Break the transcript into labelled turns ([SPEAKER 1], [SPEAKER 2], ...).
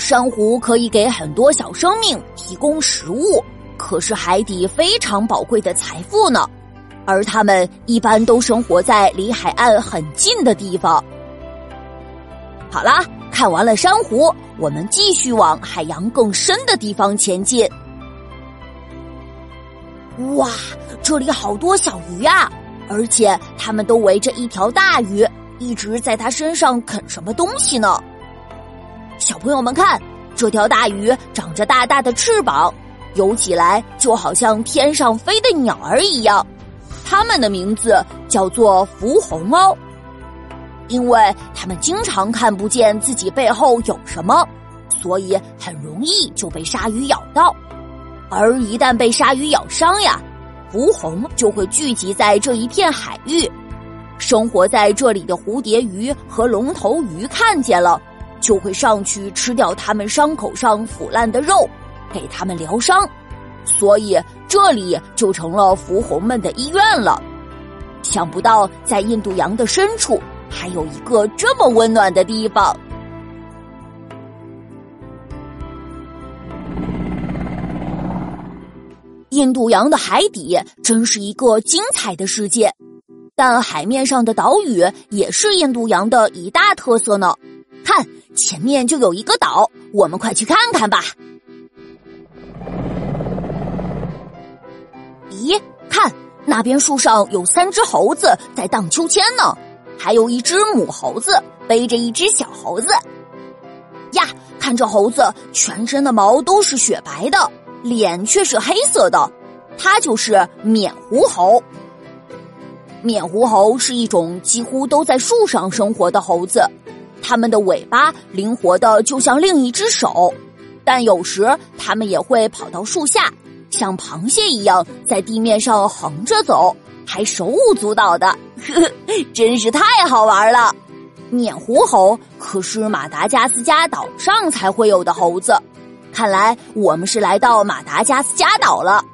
[SPEAKER 1] 珊瑚可以给很多小生命提供食物，可是海底非常宝贵的财富呢。而它们一般都生活在离海岸很近的地方。好啦，看完了珊瑚，我们继续往海洋更深的地方前进。哇，这里好多小鱼啊！而且它们都围着一条大鱼，一直在它身上啃什么东西呢？小朋友们看，这条大鱼长着大大的翅膀，游起来就好像天上飞的鸟儿一样。它们的名字叫做浮红猫，因为它们经常看不见自己背后有什么，所以很容易就被鲨鱼咬到。而一旦被鲨鱼咬伤呀，浮红就会聚集在这一片海域，生活在这里的蝴蝶鱼和龙头鱼看见了，就会上去吃掉它们伤口上腐烂的肉，给它们疗伤，所以这里就成了符红们的医院了。想不到在印度洋的深处还有一个这么温暖的地方。印度洋的海底真是一个精彩的世界，但海面上的岛屿也是印度洋的一大特色呢。看，前面就有一个岛，我们快去看看吧。咦，看那边树上有三只猴子在荡秋千呢，还有一只母猴子背着一只小猴子。呀，看这猴子全身的毛都是雪白的。脸却是黑色的，它就是缅狐猴。缅狐猴是一种几乎都在树上生活的猴子，它们的尾巴灵活的就像另一只手，但有时它们也会跑到树下，像螃蟹一样在地面上横着走，还手舞足蹈的，呵呵，真是太好玩了。缅狐猴可是马达加斯加岛上才会有的猴子。看来我们是来到马达加斯加岛了。